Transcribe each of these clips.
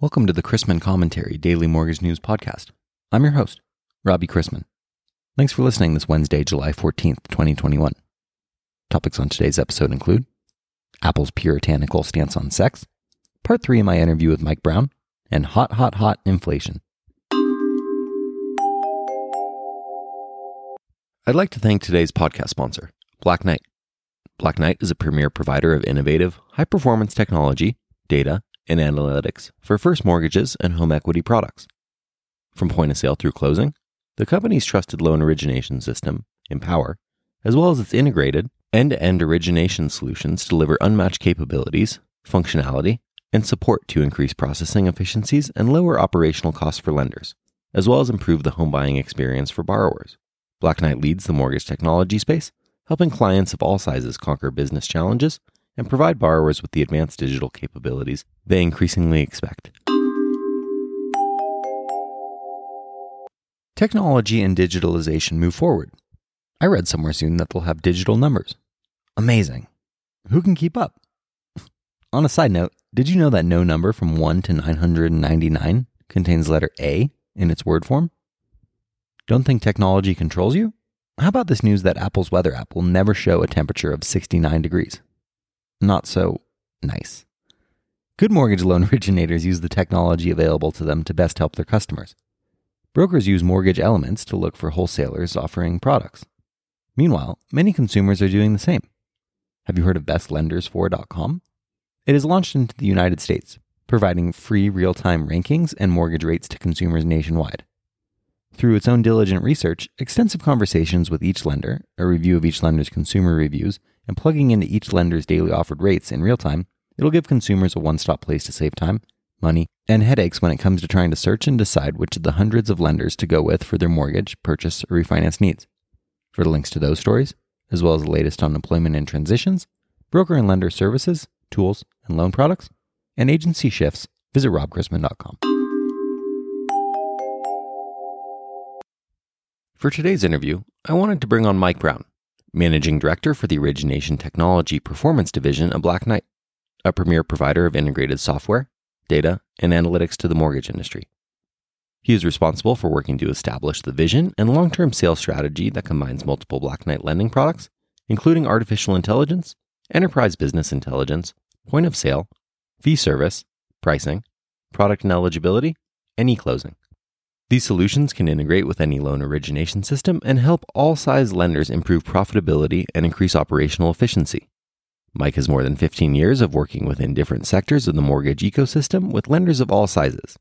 Welcome to the Chrisman Commentary Daily Mortgage News Podcast. I'm your host, Robbie Chrisman. Thanks for listening this Wednesday, July 14th, 2021. Topics on today's episode include Apple's puritanical stance on sex, part three of my interview with Mike Brown, and hot, hot, hot inflation. I'd like to thank today's podcast sponsor, Black Knight. Black Knight is a premier provider of innovative, high performance technology, data, and analytics for first mortgages and home equity products. From point of sale through closing, the company's trusted loan origination system, Empower, as well as its integrated end to end origination solutions deliver unmatched capabilities, functionality, and support to increase processing efficiencies and lower operational costs for lenders, as well as improve the home buying experience for borrowers. Black Knight leads the mortgage technology space, helping clients of all sizes conquer business challenges and provide borrowers with the advanced digital capabilities they increasingly expect. Technology and digitalization move forward. I read somewhere soon that they'll have digital numbers. Amazing. Who can keep up? On a side note, did you know that no number from 1 to 999 contains letter A in its word form? Don't think technology controls you? How about this news that Apple's weather app will never show a temperature of 69 degrees? Not so nice. Good mortgage loan originators use the technology available to them to best help their customers. Brokers use mortgage elements to look for wholesalers offering products. Meanwhile, many consumers are doing the same. Have you heard of bestlenders4.com? It is launched into the United States, providing free real time rankings and mortgage rates to consumers nationwide. Through its own diligent research, extensive conversations with each lender, a review of each lender's consumer reviews, and plugging into each lender's daily offered rates in real time, it'll give consumers a one stop place to save time, money, and headaches when it comes to trying to search and decide which of the hundreds of lenders to go with for their mortgage, purchase, or refinance needs. For the links to those stories, as well as the latest on employment and transitions, broker and lender services, tools, and loan products, and agency shifts, visit robchrisman.com. For today's interview, I wanted to bring on Mike Brown, Managing Director for the Origination Technology Performance Division of Black Knight, a premier provider of integrated software, data, and analytics to the mortgage industry. He is responsible for working to establish the vision and long term sales strategy that combines multiple Black Knight lending products, including artificial intelligence, enterprise business intelligence, point of sale, fee service, pricing, product and eligibility, and e closing. These solutions can integrate with any loan origination system and help all size lenders improve profitability and increase operational efficiency. Mike has more than 15 years of working within different sectors of the mortgage ecosystem with lenders of all sizes.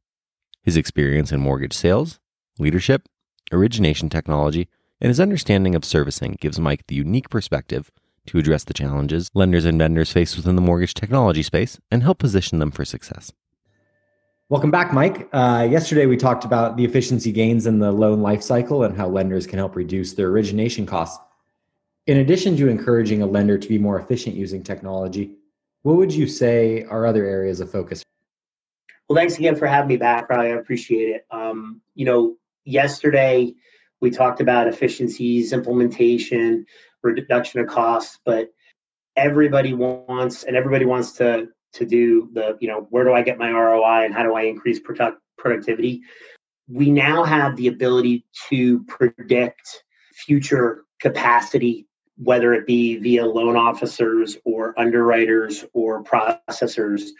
His experience in mortgage sales, leadership, origination technology, and his understanding of servicing gives Mike the unique perspective to address the challenges lenders and vendors face within the mortgage technology space and help position them for success. Welcome back, Mike. Uh, yesterday, we talked about the efficiency gains in the loan lifecycle and how lenders can help reduce their origination costs. In addition to encouraging a lender to be more efficient using technology, what would you say are other areas of focus? Well, thanks again for having me back, Riley. I appreciate it. Um, you know, yesterday we talked about efficiencies, implementation, reduction of costs, but everybody wants and everybody wants to to do the you know where do i get my roi and how do i increase product productivity? We now have the ability to predict future capacity whether it be via loan officers or underwriters or processors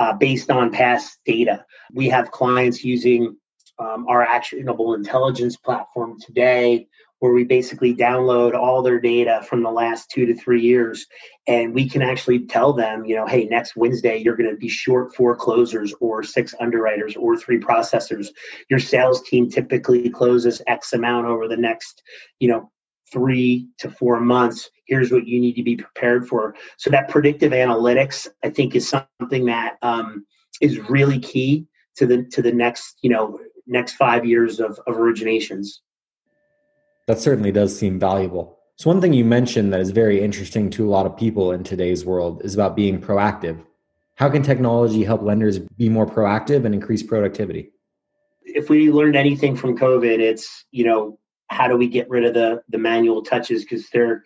uh, based on past data. We have clients using um, our actionable intelligence platform today where we basically download all their data from the last two to three years. And we can actually tell them you know hey next wednesday you're going to be short four closers or six underwriters or three processors. Your sales team typically closes x amount over the next you know three to four months. Here's what you need to be prepared for. So that predictive analytics i think is something that um, is really key to the to the next you know next five years of, of originations that certainly does seem valuable. So, one thing you mentioned that is very interesting to a lot of people in today's world is about being proactive. How can technology help lenders be more proactive and increase productivity? If we learned anything from COVID, it's, you know, how do we get rid of the the manual touches because there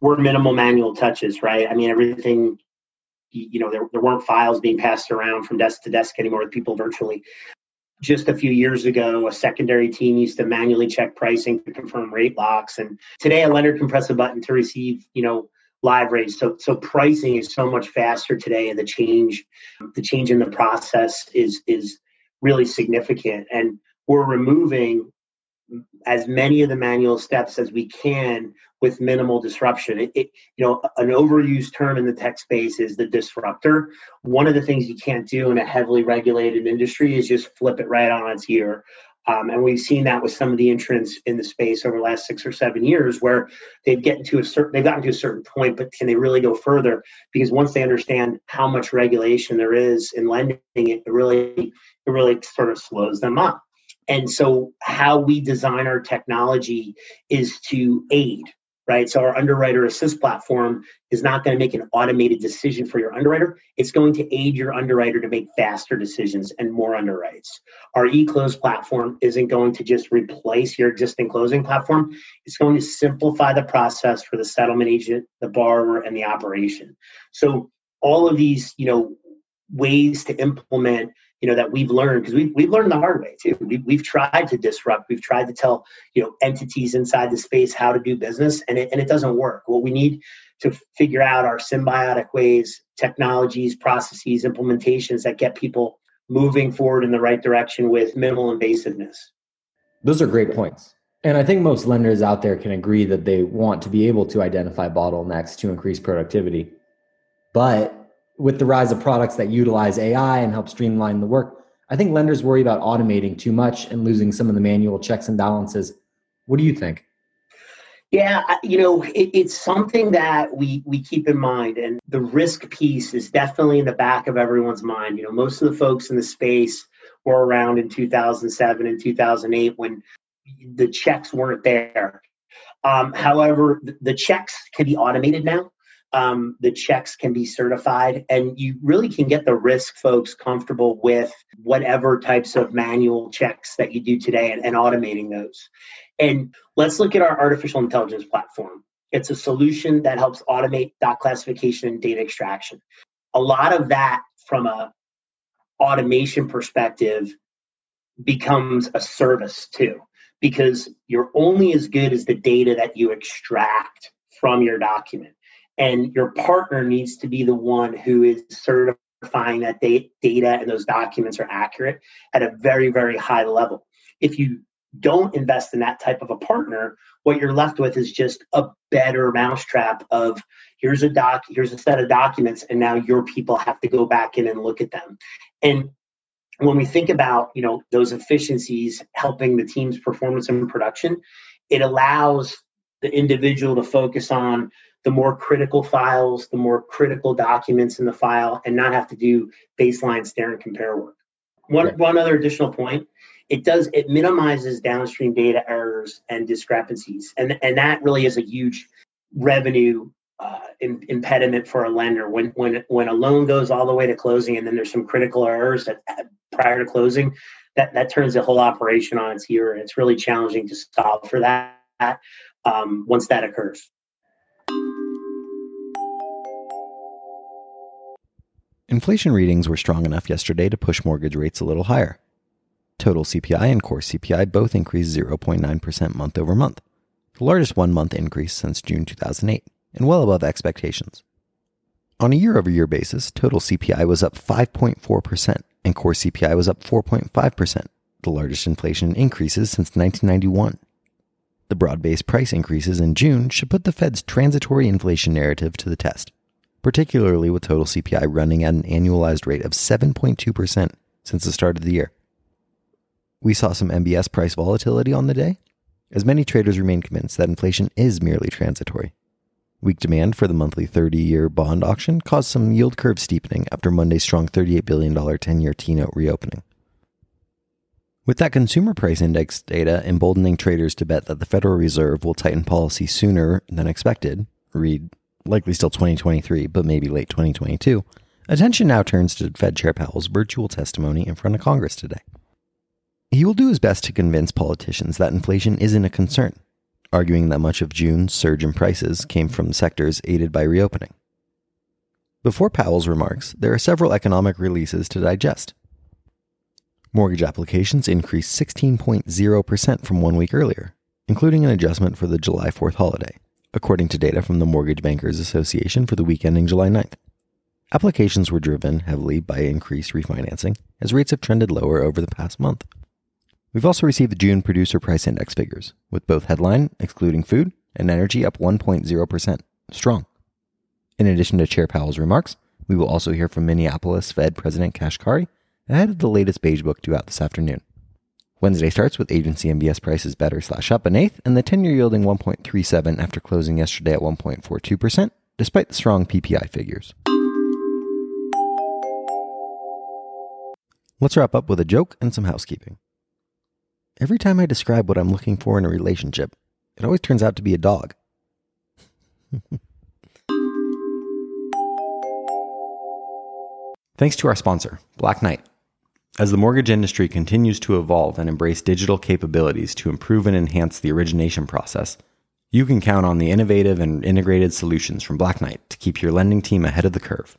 were minimal manual touches, right? I mean, everything you know there, there weren't files being passed around from desk to desk anymore with people virtually just a few years ago, a secondary team used to manually check pricing to confirm rate locks. And today a lender can press a button to receive, you know, live rates. So so pricing is so much faster today and the change, the change in the process is is really significant. And we're removing as many of the manual steps as we can with minimal disruption. It, it, you know, an overused term in the tech space is the disruptor. One of the things you can't do in a heavily regulated industry is just flip it right on its ear. Um, and we've seen that with some of the entrants in the space over the last six or seven years, where they've gotten to a certain they've gotten to a certain point, but can they really go further? Because once they understand how much regulation there is in lending, it really it really sort of slows them up. And so, how we design our technology is to aid, right? So, our underwriter assist platform is not going to make an automated decision for your underwriter. It's going to aid your underwriter to make faster decisions and more underwrites. Our eClose platform isn't going to just replace your existing closing platform, it's going to simplify the process for the settlement agent, the borrower, and the operation. So, all of these, you know, ways to implement you know that we've learned because we've, we've learned the hard way too. We, we've tried to disrupt we've tried to tell you know entities inside the space how to do business and it, and it doesn't work. What we need to figure out are symbiotic ways technologies processes implementations that get people moving forward in the right direction with minimal invasiveness. Those are great points. And i think most lenders out there can agree that they want to be able to identify bottlenecks to increase productivity. But with the rise of products that utilize AI and help streamline the work, I think lenders worry about automating too much and losing some of the manual checks and balances. What do you think? Yeah, you know, it, it's something that we we keep in mind, and the risk piece is definitely in the back of everyone's mind. You know, most of the folks in the space were around in 2007 and 2008 when the checks weren't there. Um, however, the checks can be automated now um, the checks can be certified and you really can get the risk folks comfortable with whatever types of manual checks that you do today and, and automating those. And let's look at our artificial intelligence platform. It's a solution that helps automate doc classification and data extraction. A lot of that from a automation perspective becomes a service too because you're only as good as the data that you extract from your document and your partner needs to be the one who is certifying that data and those documents are accurate at a very very high level. If you don't invest in that type of a partner what you're left with is just a better mousetrap of here's a doc here's a set of documents and now your people have to go back in and look at them. And when we think about you know those efficiencies helping the team's performance and production it allows the individual to focus on the more critical files, the more critical documents in the file, and not have to do baseline stare and compare work. One, right. one other additional point it does it minimizes downstream data errors and discrepancies and and that really is a huge revenue uh, in, impediment for a lender when when when a loan goes all the way to closing and then there's some critical errors that prior to closing that that turns the whole operation on its ear and it's really challenging to solve for that um, once that occurs Inflation readings were strong enough yesterday to push mortgage rates a little higher. Total CPI and core CPI both increased 0.9% month over month, the largest one month increase since June 2008, and well above expectations. On a year over year basis, total CPI was up 5.4%, and core CPI was up 4.5%, the largest inflation increases since 1991. The broad based price increases in June should put the Fed's transitory inflation narrative to the test particularly with total CPI running at an annualized rate of 7.2% since the start of the year. We saw some MBS price volatility on the day, as many traders remain convinced that inflation is merely transitory. Weak demand for the monthly 30 year bond auction caused some yield curve steepening after Monday's strong $38 billion 10 year T note reopening. With that consumer price index data emboldening traders to bet that the Federal Reserve will tighten policy sooner than expected, read likely still 2023, but maybe late 2022, attention now turns to Fed Chair Powell's virtual testimony in front of Congress today. He will do his best to convince politicians that inflation isn't a concern, arguing that much of June's surge in prices came from sectors aided by reopening. Before Powell's remarks, there are several economic releases to digest. Mortgage applications increased 16.0% from one week earlier, including an adjustment for the July 4th holiday, according to data from the Mortgage Bankers Association for the week ending July 9th. Applications were driven heavily by increased refinancing as rates have trended lower over the past month. We've also received the June Producer Price Index figures, with both headline, excluding food, and energy up 1.0%. Strong. In addition to Chair Powell's remarks, we will also hear from Minneapolis Fed President Kashkari ahead of the latest beige book due out this afternoon. Wednesday starts with agency MBS prices better slash up an eighth, and the 10 year yielding 1.37 after closing yesterday at 1.42%, despite the strong PPI figures. Let's wrap up with a joke and some housekeeping. Every time I describe what I'm looking for in a relationship, it always turns out to be a dog. Thanks to our sponsor, Black Knight. As the mortgage industry continues to evolve and embrace digital capabilities to improve and enhance the origination process, you can count on the innovative and integrated solutions from Black Knight to keep your lending team ahead of the curve.